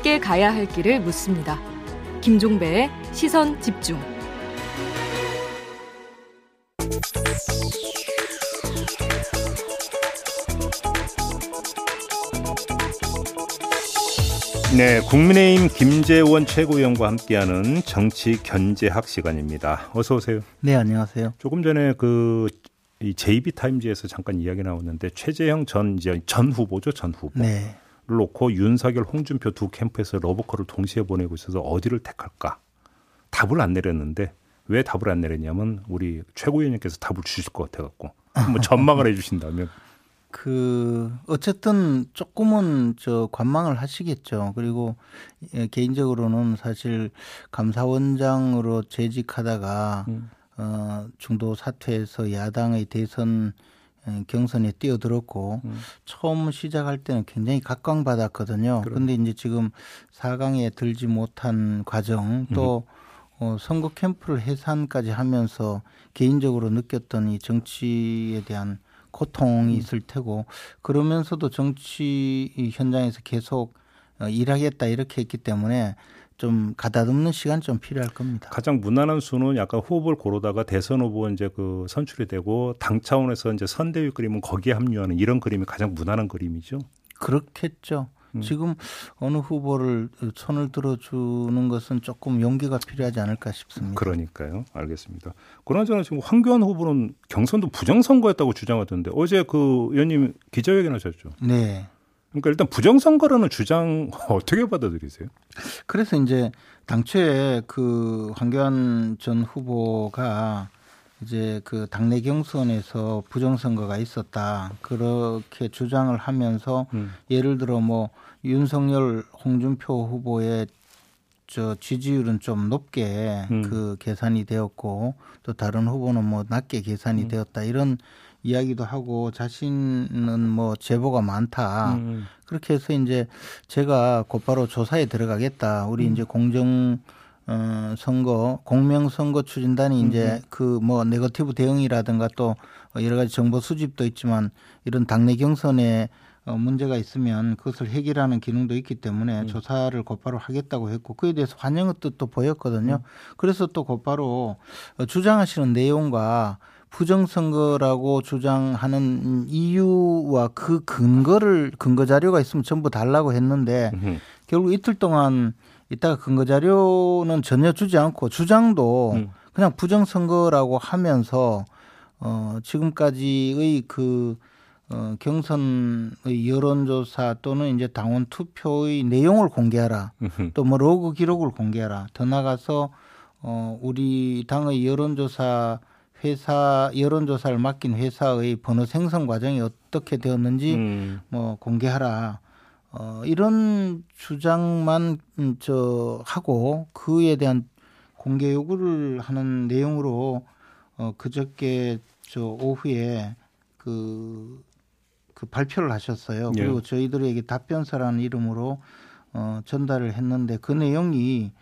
함께 가야 할 길을 묻습니다. 김종배의 시선 집중. 네, 국민의힘 김재원 최고위원과 함께하는 정치 견제학 시간입니다. 어서 오세요. 네, 안녕하세요. 조금 전에 그 JB 타임즈에서 잠깐 이야기 나왔는데 최재형 전 이제 전 후보죠, 전 후보. 네. 놓고 윤석열, 홍준표 두 캠프에서 러브콜을 동시에 보내고 있어서 어디를 택할까? 답을 안 내렸는데 왜 답을 안 내렸냐면 우리 최고위원님께서 답을 주실 것 같아갖고 한번 전망을 해주신다면. 그 어쨌든 조금은 저 관망을 하시겠죠. 그리고 예, 개인적으로는 사실 감사원장으로 재직하다가 음. 어 중도 사퇴해서 야당의 대선 예, 경선에 뛰어들었고 음. 처음 시작할 때는 굉장히 각광받았거든요. 그런데 이제 지금 4강에 들지 못한 과정 또 음. 어, 선거 캠프를 해산까지 하면서 개인적으로 느꼈던 이 정치에 대한 고통이 음. 있을 테고 그러면서도 정치 현장에서 계속 어, 일하겠다 이렇게 했기 때문에 좀 가다듬는 시간 좀 필요할 겁니다. 가장 무난한 수는 약간 후보를 고르다가 대선 후보 이제 그 선출이 되고 당 차원에서 이제 선대위 그림은 거기에 합류하는 이런 그림이 가장 무난한 그림이죠. 그렇겠죠. 음. 지금 어느 후보를 손을 들어주는 것은 조금 용기가 필요하지 않을까 싶습니다. 그러니까요. 알겠습니다. 그나저나 지금 황교안 후보는 경선도 부정선거였다고 주장하던데 어제 그 의원님 기자회견 하셨죠? 네. 그러니까 일단 부정선거라는 주장 어떻게 받아들이세요? 그래서 이제 당초에 그 황교안 전 후보가 이제 그 당내 경선에서 부정선거가 있었다 그렇게 주장을 하면서 음. 예를 들어 뭐 윤석열, 홍준표 후보의 저 지지율은 좀 높게 음. 그 계산이 되었고 또 다른 후보는 뭐 낮게 계산이 음. 되었다 이런 이야기도 하고 자신은 뭐 제보가 많다 음. 그렇게 해서 이제 제가 곧바로 조사에 들어가겠다 우리 음. 이제 공정 어, 선거 공명 선거 추진단이 이제 음. 그뭐 네거티브 대응이라든가 또 여러 가지 정보 수집도 있지만 이런 당내 경선에 어, 문제가 있으면 그것을 해결하는 기능도 있기 때문에 음. 조사를 곧바로 하겠다고 했고 그에 대해서 환영의 뜻도 보였거든요. 음. 그래서 또 곧바로 어, 주장하시는 내용과 부정선거라고 주장하는 이유와 그 근거를 근거 자료가 있으면 전부 달라고 했는데 음. 결국 이틀 동안 이따가 근거 자료는 전혀 주지 않고 주장도 음. 그냥 부정선거라고 하면서 어 지금까지의 그 어, 경선의 여론조사 또는 이제 당원 투표의 내용을 공개하라. 또 뭐 로그 기록을 공개하라. 더 나가서 어, 우리 당의 여론조사 회사 여론조사를 맡긴 회사의 번호 생성 과정이 어떻게 되었는지 음. 뭐 공개하라. 어, 이런 주장만 음, 저 하고 그에 대한 공개 요구를 하는 내용으로 어, 그저께 저 오후에 그, 그 발표를 하셨어요. 예. 그리고 저희들에게 답변서라는 이름으로 어, 전달을 했는데 그 내용이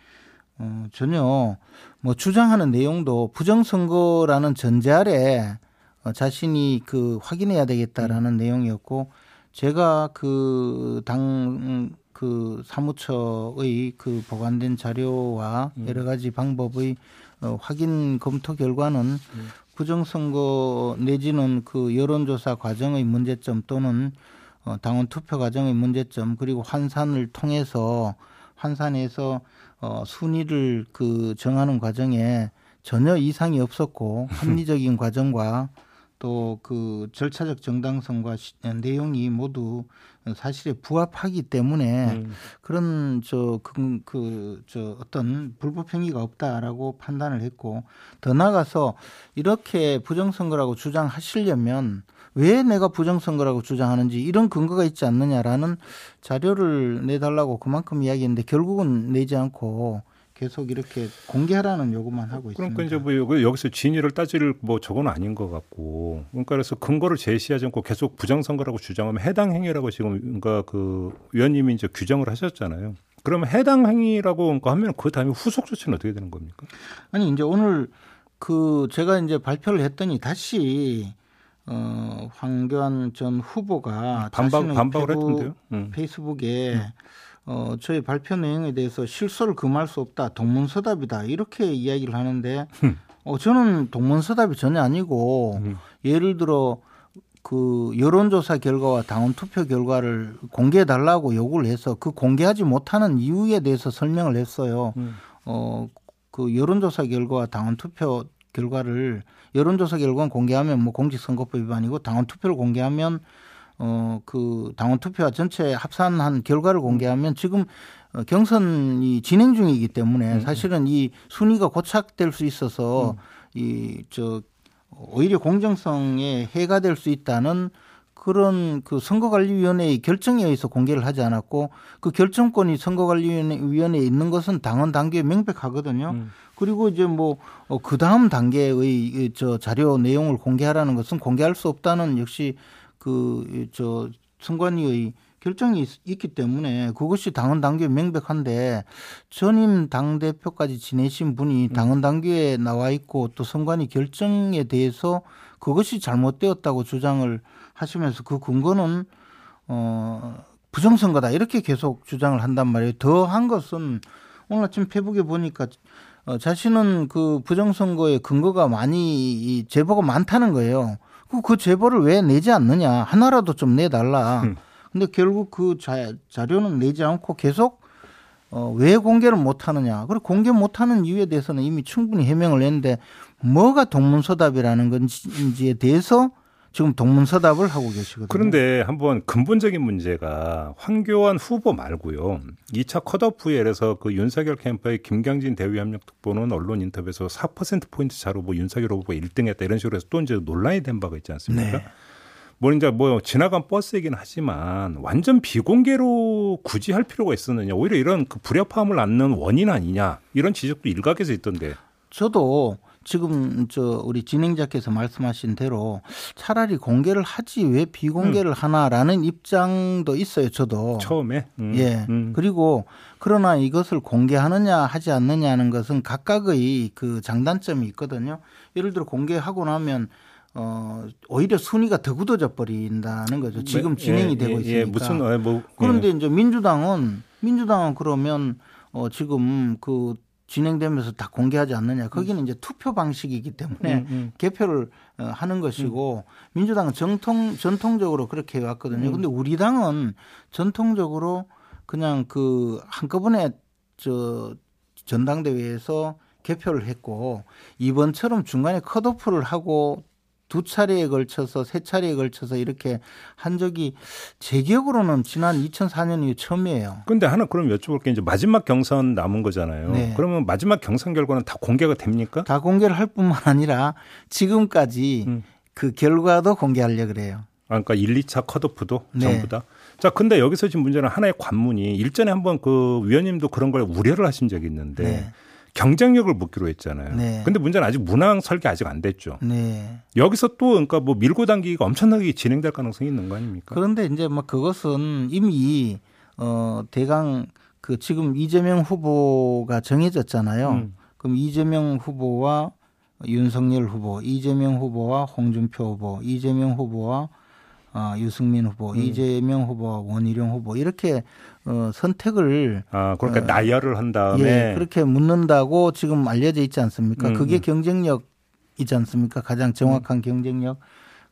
어, 전혀 뭐 주장하는 내용도 부정선거라는 전제 아래 어, 자신이 그 확인해야 되겠다라는 음. 내용이었고 제가 그 당, 그 사무처의 그 보관된 자료와 음. 여러 가지 방법의 어, 확인 검토 결과는 음. 부정선거 내지는 그 여론조사 과정의 문제점 또는 어, 당원 투표 과정의 문제점 그리고 환산을 통해서 환산해서 어, 순위를 그 정하는 과정에 전혀 이상이 없었고 합리적인 과정과 또 그 절차적 정당성과 시, 내용이 모두 사실에 부합하기 때문에 음. 그런 저그그저 어떤 불법 행위가 없다라고 판단을 했고 더 나아가서 이렇게 부정선거라고 주장하시려면 왜 내가 부정선거라고 주장하는지 이런 근거가 있지 않느냐라는 자료를 내달라고 그만큼 이야기했는데 결국은 내지 않고 계속 이렇게 공개하라는 요구만 하고 그러니까 있습니다. 이제 뭐 여기서 진위를 따질 뭐 저건 아닌 것 같고 그러니까 그래서 근거를 제시하지 않고 계속 부정선거라고 주장하면 해당 행위라고 지금 그러니까 그 위원님이 이제 규정을 하셨잖아요. 그러면 해당 행위라고 그러니까 하면 그 다음에 후속 조치는 어떻게 되는 겁니까? 아니 이제 오늘 그 제가 이제 발표를 했더니 다시 어, 황교안 전 후보가 반박 반박을 했던데요. 음. 페이스북에 음. 어, 저희 발표 내용에 대해서 실소를 금할 수 없다. 동문서답이다. 이렇게 이야기를 하는데 어, 저는 동문서답이 전혀 아니고 음. 예를 들어 그 여론조사 결과와 당원 투표 결과를 공개해 달라고 요구를 해서 그 공개하지 못하는 이유에 대해서 설명을 했어요. 음. 어, 그 여론조사 결과와 당원 투표 결과를 여론조사 결과는 공개하면 뭐 공직선거법 위반이고 당원 투표를 공개하면 어 그 당원 투표와 전체 합산한 결과를 공개하면 지금 어, 경선이 진행 중이기 때문에 음. 사실은 이 순위가 고착될 수 있어서 음. 이저 오히려 공정성에 해가 될 수 있다는 그런 그 선거관리위원회의 결정에 의해서 공개를 하지 않았고 그 결정권이 선거관리위원회에 있는 것은 당원 단계에 명백하거든요. 음. 그리고 이제 뭐그 어, 다음 단계의 저 자료 내용을 공개하라는 것은 공개할 수 없다는 역시 그 저 선관위의 결정이 있, 기 때문에 그것이 당헌 당규에 명백한데 전임 당 대표까지 지내신 분이 음. 당헌 당규에 나와 있고 또 선관위 결정에 대해서 그것이 잘못되었다고 주장을 하시면서 그 근거는 어 부정선거다 이렇게 계속 주장을 한단 말이에요. 더 한 것은 오늘 아침 페북에 보니까 어, 자신은 그 부정선거의 근거가 많이 이 제보가 많다는 거예요. 그, 그 제보를 왜 내지 않느냐 하나라도 좀 내달라. 음. 근데 결국 그 자, 자료는 내지 않고 계속 어, 왜 공개를 못 하느냐. 그리고 공개 못 하는 이유에 대해서는 이미 충분히 해명을 했는데 뭐가 동문서답이라는 건지에 대해서 지금 동문서답을 하고 계시거든요. 그런데 한번 근본적인 문제가 황교안 후보 말고요. 2차 컷오프에서 그 윤석열 캠프의 김경진 대위협력 특보는 언론 인터뷰에서 4%포인트 차로 뭐 윤석열 후보가 1등 했다 이런 식으로 해서 또 이제 논란이 된 바가 있지 않습니까? 네. 뭐 이제 뭐 지나간 버스이긴 하지만 완전 비공개로 굳이 할 필요가 있었느냐 오히려 이런 그 불협화음을 낳는 원인 아니냐 이런 지적도 일각에서 있던데 저도 지금 저 우리 진행자께서 말씀하신 대로 차라리 공개를 하지 왜 비공개를 음. 하나라는 입장도 있어요. 저도 처음에 음. 예 음. 그리고 그러나 이것을 공개하느냐 하지 않느냐는 것은 각각의 그 장단점이 있거든요. 예를 들어 공개하고 나면 어 오히려 순위가 더 굳어져 버린다는 거죠. 지금 네, 진행이 예, 되고 예, 있으니까. 예, 무슨 어, 뭐, 그런데 이제 민주당은 민주당은 그러면 어 지금 그 진행되면서 다 공개하지 않느냐. 거기는 이제 투표 방식이기 때문에 음, 음. 개표를 어, 하는 것이고 음. 민주당은 정통 전통적으로 그렇게 해 왔거든요. 음. 근데 우리 당은 전통적으로 그냥 그 한꺼번에 저 전당대회에서 개표를 했고 이번처럼 중간에 컷오프를 하고 두 차례에 걸쳐서 세 차례에 걸쳐서 이렇게 한 적이 제 기억으로는 지난 2004년 이후 처음이에요. 근데 하나 그럼 여쭤볼 게 이제 마지막 경선 남은 거잖아요. 네. 그러면 마지막 경선 결과는 다 공개가 됩니까? 다 공개를 할 뿐만 아니라 지금까지 음. 그 결과도 공개하려 그래요. 아, 그러니까 1, 2차 컷오프도 네. 전부 다. 자, 근데 여기서 지금 문제는 하나의 관문이 일전에 한번 그 위원님도 그런 걸 우려를 하신 적이 있는데 네. 경쟁력을 묻기로 했잖아요. 네. 근데 문제는 아직 문항 설계 아직 안 됐죠. 네. 여기서 또 그러니까 뭐 밀고 당기기가 엄청나게 진행될 가능성이 있는 거 아닙니까? 그런데 이제 뭐 그것은 이미 어 대강 그 지금 이재명 후보가 정해졌잖아요. 음. 그럼 이재명 후보와 윤석열 후보, 이재명 후보와 홍준표 후보, 이재명 후보와 어, 유승민 후보, 음. 이재명 후보와 원희룡 후보 이렇게 어, 선택을 아 그러니까 어, 나열을 한 다음에 예, 그렇게 묻는다고 지금 알려져 있지 않습니까? 음. 그게 음. 경쟁력이지 않습니까? 가장 정확한 음. 경쟁력.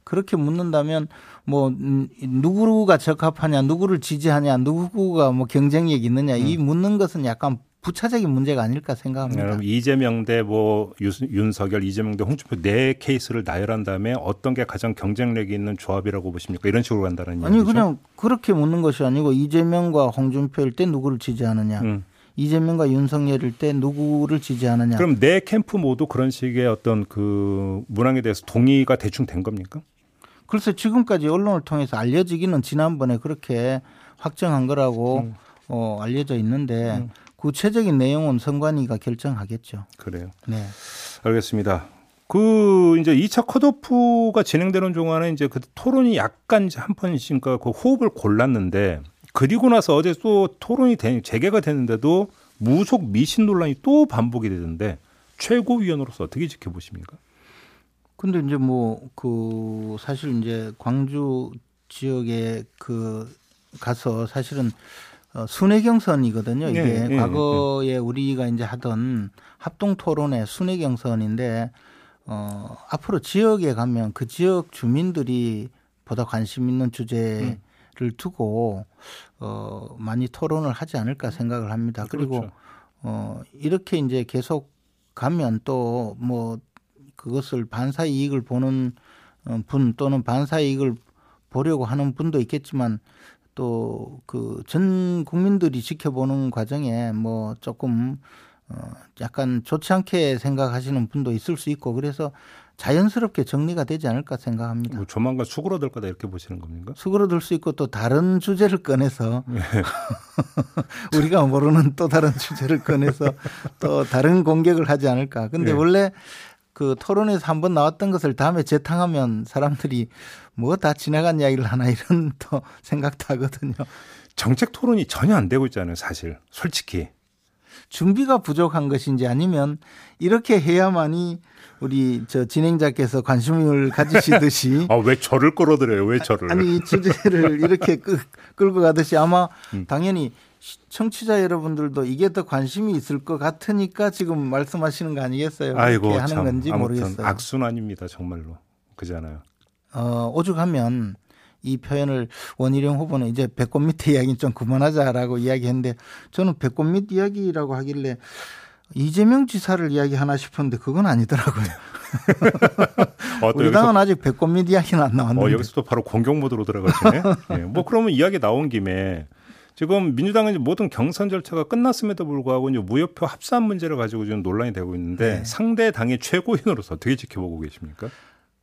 그렇게 묻는다면 뭐 음, 누구가 적합하냐, 누구를 지지하냐, 누구가 뭐 경쟁력 있느냐 이 음. 묻는 것은 약간 부차적인 문제가 아닐까 생각합니다. 그럼 이재명 대뭐 윤석열, 이재명 대 홍준표 네 케이스를 나열한 다음에 어떤 게 가장 경쟁력이 있는 조합이라고 보십니까? 이런 식으로 간다는 아니 얘기죠? 그냥 그렇게 묻는 것이 아니고 이재명과 홍준표일 때 누구를 지지하느냐. 음. 이재명과 윤석열일 때 누구를 지지하느냐. 그럼 네 캠프 모두 그런 식의 어떤 그 문항에 대해서 동의가 대충 된 겁니까? 글쎄 지금까지 언론을 통해서 알려지기는 지난번에 그렇게 확정한 거라고 음. 어, 알려져 있는데 음. 구체적인 내용은 선관위가 결정하겠죠. 그래요. 네. 알겠습니다. 그 이제 2차 컷오프가 진행되는 동안에 이제 그 토론이 약간 한 번씩 그 호흡을 골랐는데 그리고 나서 어제 또 토론이 되, 재개가 됐는데도 무속 미신 논란이 또 반복이 되는데 최고위원으로서 어떻게 지켜보십니까? 근데 이제 뭐 그 사실 이제 광주 지역에 그 가서 사실은 어, 순회 경선이거든요. 이게 네, 네, 과거에 네. 우리가 이제 하던 합동 토론의 순회 경선인데 어, 앞으로 지역에 가면 그 지역 주민들이 보다 관심 있는 주제를 음. 두고 어, 많이 토론을 하지 않을까 생각을 합니다. 그리고 그렇죠. 어, 이렇게 이제 계속 가면 또 뭐 그것을 반사 이익을 보는 어, 분 또는 반사 이익을 보려고 하는 분도 있겠지만 또 그 전 국민들이 지켜보는 과정에 뭐 조금 어 약간 좋지 않게 생각하시는 분도 있을 수 있고 그래서 자연스럽게 정리가 되지 않을까 생각합니다. 뭐 조만간 수그러들 거다 이렇게 보시는 겁니까? 수그러들 수 있고 또 다른 주제를 꺼내서 네. 우리가 모르는 또 다른 주제를 꺼내서 또 다른 공격을 하지 않을까. 근데 네. 원래 그 토론에서 한 번 나왔던 것을 다음에 재탕하면 사람들이 뭐 다 지나간 이야기를 하나 이런 또 생각도 하거든요. 정책 토론이 전혀 안 되고 있잖아요, 사실. 솔직히. 준비가 부족한 것인지 아니면 이렇게 해야만이 우리 저 진행자께서 관심을 가지시듯이 아 왜 저를 끌어들여요? 왜 저를? 아니 이 주제를 이렇게 끌, 끌고 가듯이 아마 음. 당연히 청취자 여러분들도 이게 더 관심이 있을 것 같으니까 지금 말씀하시는 거 아니겠어요? 아이고 하는 참, 건지 모르겠어요. 악순환입니다 정말로 그잖아요. 어, 오죽하면 이 표현을 원희룡 후보는 이제 배꼽 밑에 이야기는 좀 그만하자라고 이야기했는데 저는 배꼽 밑 이야기라고 하길래 이재명 지사를 이야기하나 싶었는데 그건 아니더라고요. 어, 우리 당은 아직 배꼽 밑 이야기는 안 나왔는데. 어, 여기서 또 바로 공격 모드로 들어가시네. 네. 뭐 그러면 이야기 나온 김에 지금 민주당은 모든 경선 절차가 끝났음에도 불구하고 이제 무효표 합산 문제를 가지고 지금 논란이 되고 있는데 네. 상대 당의 최고위원으로서 어떻게 지켜보고 계십니까?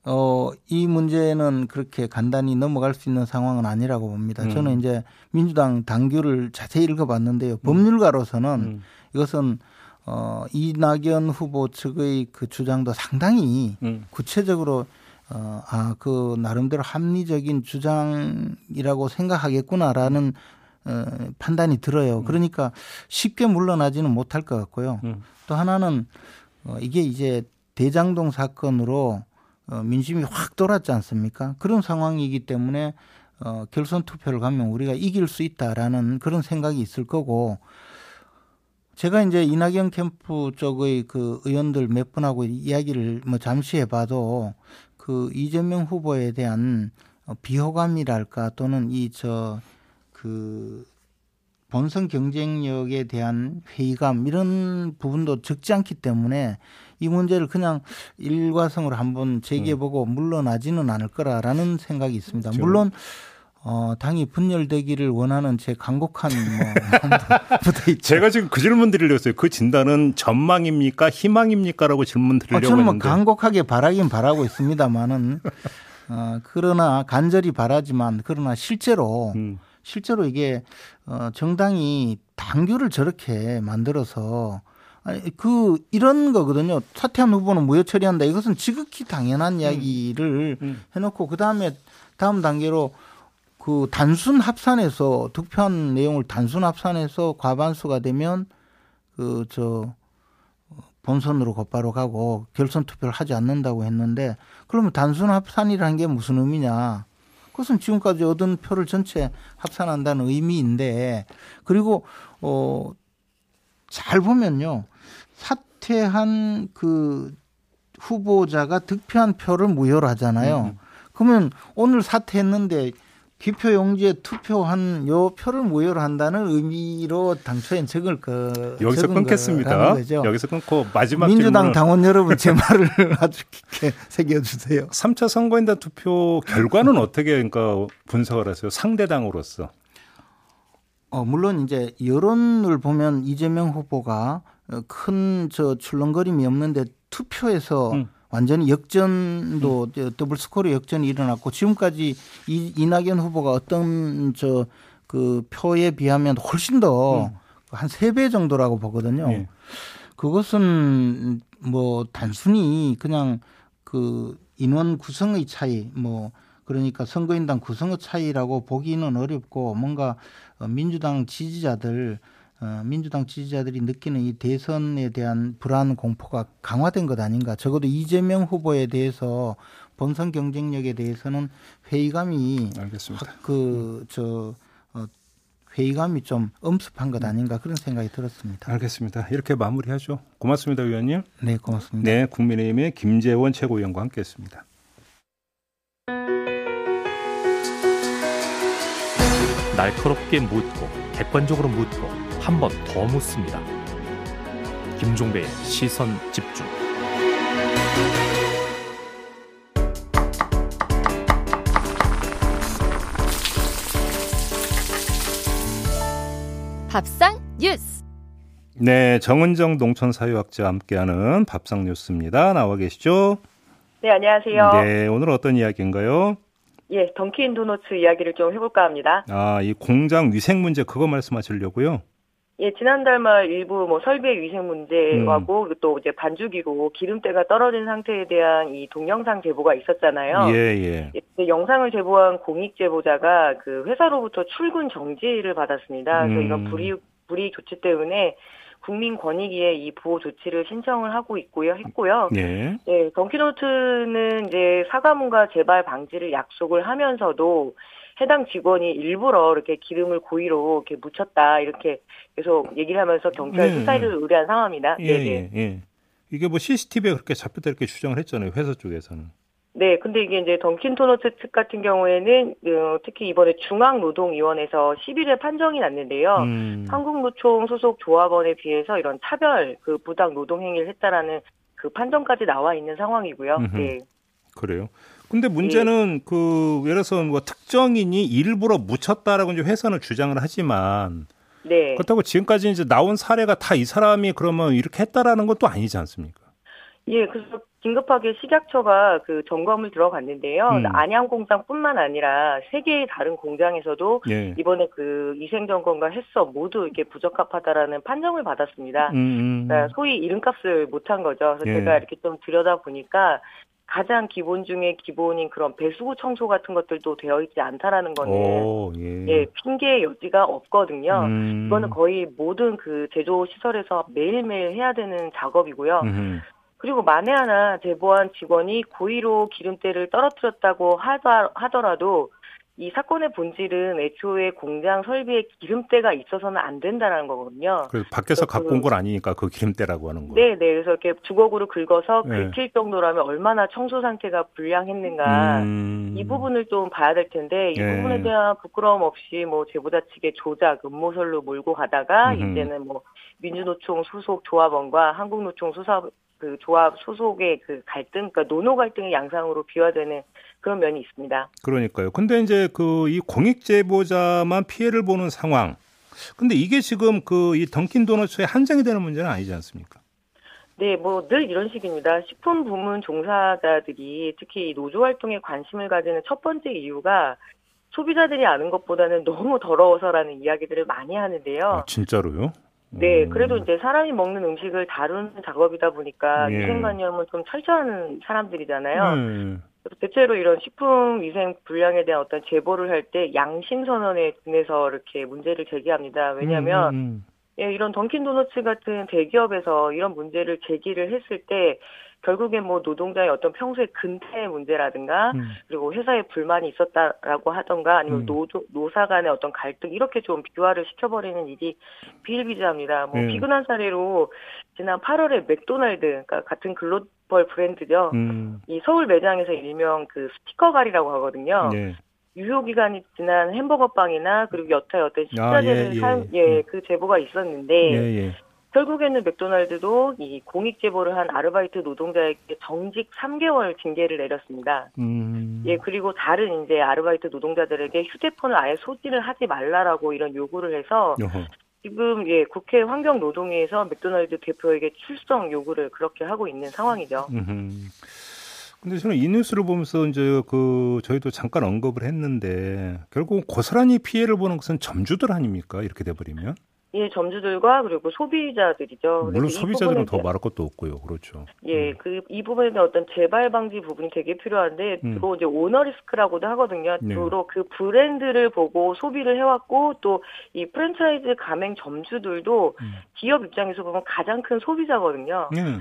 어, 이 문제는 그렇게 간단히 넘어갈 수 있는 상황은 아니라고 봅니다. 음. 저는 이제 민주당 당규를 자세히 읽어봤는데요. 법률가로서는 음. 이것은 어, 이낙연 후보 측의 그 주장도 상당히 음. 구체적으로 어, 아, 그 나름대로 합리적인 주장이라고 생각하겠구나라는 어, 판단이 들어요. 음. 그러니까 쉽게 물러나지는 못할 것 같고요. 음. 또 하나는 어, 이게 이제 대장동 사건으로 어, 민심이 확 돌았지 않습니까? 그런 상황이기 때문에 어, 결선 투표를 가면 우리가 이길 수 있다라는 그런 생각이 있을 거고 제가 이제 이낙연 캠프 쪽의 그 의원들 몇 분하고 이야기를 뭐 잠시 해봐도 그 이재명 후보에 대한 비호감이랄까 또는 이 저 그 본선 경쟁력에 대한 회의감 이런 부분도 적지 않기 때문에 이 문제를 그냥 일과성으로 한번 제기해보고 음. 물러나지는 않을 거라라는 생각이 있습니다. 물론 어, 당이 분열되기를 원하는 제 간곡한 뭐 있죠. 제가 지금 그 질문 드리려고 했어요. 그 진단은 전망입니까? 희망입니까?라고 질문 드리려고 어, 저는 뭐 했는데. 간곡하게 바라긴 바라고 있습니다만은 어, 그러나 간절히 바라지만 그러나 실제로 음. 실제로 이게 어, 정당이 당규를 저렇게 만들어서 아니, 그 이런 거거든요. 사퇴한 후보는 무효 처리한다. 이것은 지극히 당연한 음. 이야기를 음. 음. 해놓고 그 다음에 다음 단계로 그 단순 합산해서 득표한 내용을 단순 합산해서 과반수가 되면 그 저 본선으로 곧바로 가고 결선 투표를 하지 않는다고 했는데 그러면 단순 합산이라는 게 무슨 의미냐? 그것은 지금까지 얻은 표를 전체 합산한다는 의미인데 그리고 어 잘 보면요. 사퇴한 그 후보자가 득표한 표를 무효로 하잖아요. 음. 그러면 오늘 사퇴했는데 기표용지에 투표한 요 표를 무효로 한다는 의미로 당초엔 적을 거 여기서 끊겠습니다. 여기서 끊고 마지막 민주당 당원 여러분 제 말을 아주 깊게 새겨주세요. 3차 선거인단 투표 결과는 어떻게 그러니까 분석을 하세요? 상대당으로서. 어, 물론 이제 여론을 보면 이재명 후보가 큰 저 출렁거림이 없는데 투표에서 음. 완전히 역전도 음. 더블 스코어 역전이 일어났고 지금까지 이, 이낙연 후보가 어떤 저 그 표에 비하면 훨씬 더 한 세배 음. 정도라고 보거든요. 네. 그것은 뭐 단순히 그냥 그 인원 구성의 차이 뭐 그러니까 선거인단 구성의 차이라고 보기는 어렵고 뭔가 민주당 지지자들 어, 민주당 지지자들이 느끼는 이 대선에 대한 불안 공포가 강화된 것 아닌가. 적어도 이재명 후보에 대해서 본선 경쟁력에 대해서는 회의감이 알겠습니다. 그저 어, 회의감이 좀 엄습한 것 아닌가 그런 생각이 들었습니다. 알겠습니다. 이렇게 마무리하죠. 고맙습니다, 의원님. 네, 고맙습니다. 네, 국민의힘의 김재원 최고위원과 함께했습니다. 날카롭게 묻고 객관적으로 묻고 한 번 더 묻습니다. 김종배의 시선 집중. 밥상 뉴스. 네, 정은정 농촌 사회학자와 함께하는 밥상 뉴스입니다. 나와 계시죠? 네, 안녕하세요. 네, 오늘 어떤 이야기인가요? 예, 던킨 도너츠 이야기를 좀 해볼까 합니다. 아, 이 공장 위생 문제 그거 말씀하시려고요? 예, 지난달 말 일부 뭐 설비 위생 문제하고 음. 또 이제 반죽이고 기름때가 떨어진 상태에 대한 이 동영상 제보가 있었잖아요. 예, 예. 예 영상을 제보한 공익 제보자가 그 회사로부터 출근 정지를 받았습니다. 그래서 음. 이런 불이익 불이익 조치 때문에 국민권익위에 이 보호 조치를 신청을 하고 있고요, 했고요. 네. 네, 던키노트는 이제 사과문과 재발 방지를 약속을 하면서도 해당 직원이 일부러 이렇게 기름을 고의로 이렇게 묻혔다 이렇게 계속 얘기를 하면서 경찰 네. 수사를 의뢰한 상황입니다. 예, 네, 예, 예. 이게 뭐 CCTV에 그렇게 잡혔다 이렇게 주장을 했잖아요, 회사 쪽에서는. 네, 근데 이게 이제 던킨 토너츠 측 같은 경우에는 어, 특히 이번에 중앙노동위원회에서 11일 판정이 났는데요. 음. 한국노총 소속 조합원에 비해서 이런 차별 그 부당 노동 행위를 했다라는 그 판정까지 나와 있는 상황이고요. 음흠. 네. 그래요. 근데 문제는 네. 그 예를 들어서 뭐 특정인이 일부러 묻혔다라고 이제 회사는 주장을 하지만 네. 그렇다고 지금까지 이제 나온 사례가 다 이 사람이 그러면 이렇게 했다라는 것도 아니지 않습니까? 예, 그래서 긴급하게 식약처가 그 점검을 들어갔는데요. 음. 안양 공장뿐만 아니라 세 개의 다른 공장에서도 예. 이번에 그 위생 점검과 햇섭 모두 이렇게 부적합하다라는 판정을 받았습니다. 음. 음. 그러니까 소위 이름값을 못한 거죠. 그래서 예. 제가 이렇게 좀 들여다 보니까 가장 기본 중에 기본인 그런 배수구 청소 같은 것들도 되어 있지 않다라는 거는 오, 예. 예. 핑계의 여지가 없거든요. 음. 이거는 거의 모든 그 제조 시설에서 매일매일 해야 되는 작업이고요. 음. 그리고 만에 하나 제보한 직원이 고의로 기름때를 떨어뜨렸다고 하더라도 이 사건의 본질은 애초에 공장 설비에 기름때가 있어서는 안 된다는 거거든요. 그 밖에서 갖고 온 건 아니니까 그 기름때라고 하는 거. 네, 네. 그래서 이렇게 주걱으로 긁어서 네. 긁힐 정도라면 얼마나 청소 상태가 불량했는가 음... 이 부분을 좀 봐야 될 텐데 이 네. 부분에 대한 부끄러움 없이 뭐 제보자 측의 조작, 음모설로 몰고 가다가 음흠. 이제는 뭐 민주노총 소속 조합원과 한국노총 소사 그 조합 소속의 그 갈등, 그러니까 노노 갈등의 양상으로 비화되는 그런 면이 있습니다. 그러니까요. 근데 이제 그 이 공익 제보자만 피해를 보는 상황. 근데 이게 지금 그 이 던킨 도너츠의 한정이 되는 문제는 아니지 않습니까? 네, 뭐 늘 이런 식입니다. 식품 부문 종사자들이 특히 노조 활동에 관심을 가지는 첫 번째 이유가 소비자들이 아는 것보다는 너무 더러워서라는 이야기들을 많이 하는데요. 아, 진짜로요? 네, 음. 그래도 이제 사람이 먹는 음식을 다루는 작업이다 보니까 예. 위생관념은 좀 철저한 사람들이잖아요. 음. 대체로 이런 식품 위생 불량에 대한 어떤 제보를 할 때 양심 선언에 준해서 이렇게 문제를 제기합니다. 왜냐하면 음, 음, 음. 예, 이런 던킨 도너츠 같은 대기업에서 이런 문제를 제기를 했을 때 결국에 뭐 노동자의 어떤 평소의 근태 문제라든가 음. 그리고 회사에 불만이 있었다라고 하던가 아니면 음. 노조 노사 간의 어떤 갈등 이렇게 좀 비화를 시켜버리는 일이 비일비재합니다. 뭐 음. 비근한 사례로 지난 8월에 맥도날드 그러니까 같은 글로벌 브랜드죠. 음. 이 서울 매장에서 일명 그 스티커 갈이라고 하거든요. 네. 유효 기간이 지난 햄버거 빵이나 그리고 여타 어떤 식자재를 아, 예, 예. 사용 예그 음. 제보가 있었는데 예, 예. 결국에는 맥도날드도 이 공익 제보를 한 아르바이트 노동자에게 정직 3개월 징계를 내렸습니다. 음. 예, 그리고 다른 이제 아르바이트 노동자들에게 휴대폰을 아예 소지를 하지 말라라고 이런 요구를 해서 어허. 지금 예 국회 환경노동위에서 맥도날드 대표에게 출석 요구를 그렇게 하고 있는 상황이죠. 음. 근데 저는 이 뉴스를 보면서 이제 그 저희도 잠깐 언급을 했는데 결국 고스란히 피해를 보는 것은 점주들 아닙니까? 이렇게 돼 버리면? 예, 점주들과 그리고 소비자들이죠. 물론 소비자들은 더 말할 것도 없고요. 그렇죠. 예, 음. 그이 부분에 대한 어떤 재발 방지 부분이 되게 필요한데 음. 주로 이제 오너 리스크라고도 하거든요. 네. 주로 그 브랜드를 보고 소비를 해왔고 또 이 프랜차이즈 가맹 점주들도 음. 기업 입장에서 보면 가장 큰 소비자거든요. 음.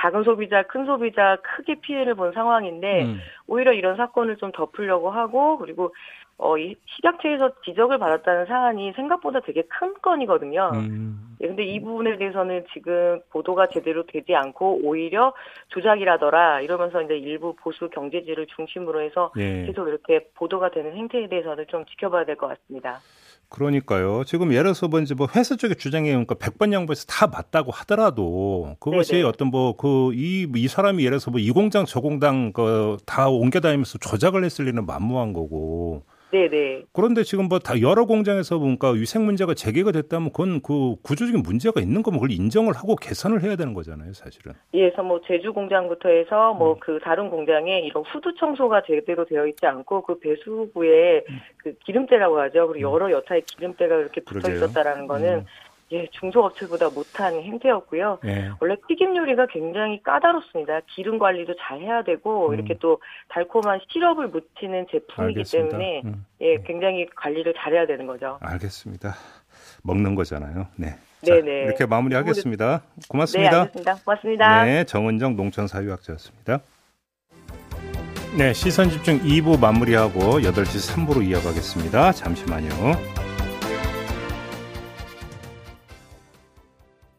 작은 소비자, 큰 소비자 크게 피해를 본 상황인데 음. 오히려 이런 사건을 좀 덮으려고 하고 그리고 어, 이 식약처에서 지적을 받았다는 사안이 생각보다 되게 큰 건이거든요. 음. 예, 근데 이 부분에 대해서는 지금 보도가 제대로 되지 않고 오히려 조작이라더라 이러면서 이제 일부 보수 경제지를 중심으로 해서 예. 계속 이렇게 보도가 되는 행태에 대해서는 좀 지켜봐야 될 것 같습니다. 그러니까요. 지금 예를 들어서 뭐 이제 뭐 회사 쪽의 주장에 그러니까 100번 양보해서 다 맞다고 하더라도 그것이 네네. 어떤 뭐 그 이 이 사람이 예를 들어서 뭐 이 공장 저 공장 그 다 옮겨 다니면서 조작을 했을 리는 만무한 거고 네네. 그런데 지금 뭐 다 여러 공장에서 뭔가 위생 문제가 제기가 됐다면 그건 그 구조적인 문제가 있는 거면 그걸 인정을 하고 개선을 해야 되는 거잖아요, 사실은. 예, 그래서 뭐 제주 공장부터 해서 뭐그 음. 다른 공장에 이런 후드 청소가 제대로 되어 있지 않고 그 배수구에 음. 그 기름때라고 하죠. 그리고 음. 여러 여타의 기름때가 이렇게 붙어 그러게요. 있었다라는 거는 음. 예, 중소업체보다 못한 행태였고요. 예. 원래 튀김 요리가 굉장히 까다롭습니다. 기름 관리도 잘 해야 되고 음. 이렇게 또 달콤한 시럽을 묻히는 제품이기 알겠습니다. 때문에 음. 예, 굉장히 관리를 잘해야 되는 거죠. 알겠습니다. 먹는 거잖아요. 네. 네네. 이렇게 마무리하겠습니다. 고맙습니다. 네, 알겠습니다. 고맙습니다. 네, 정은정 농촌사회학자였습니다. 네, 시선 집중 2부 마무리하고 8시 3부로 이어가겠습니다. 잠시만요.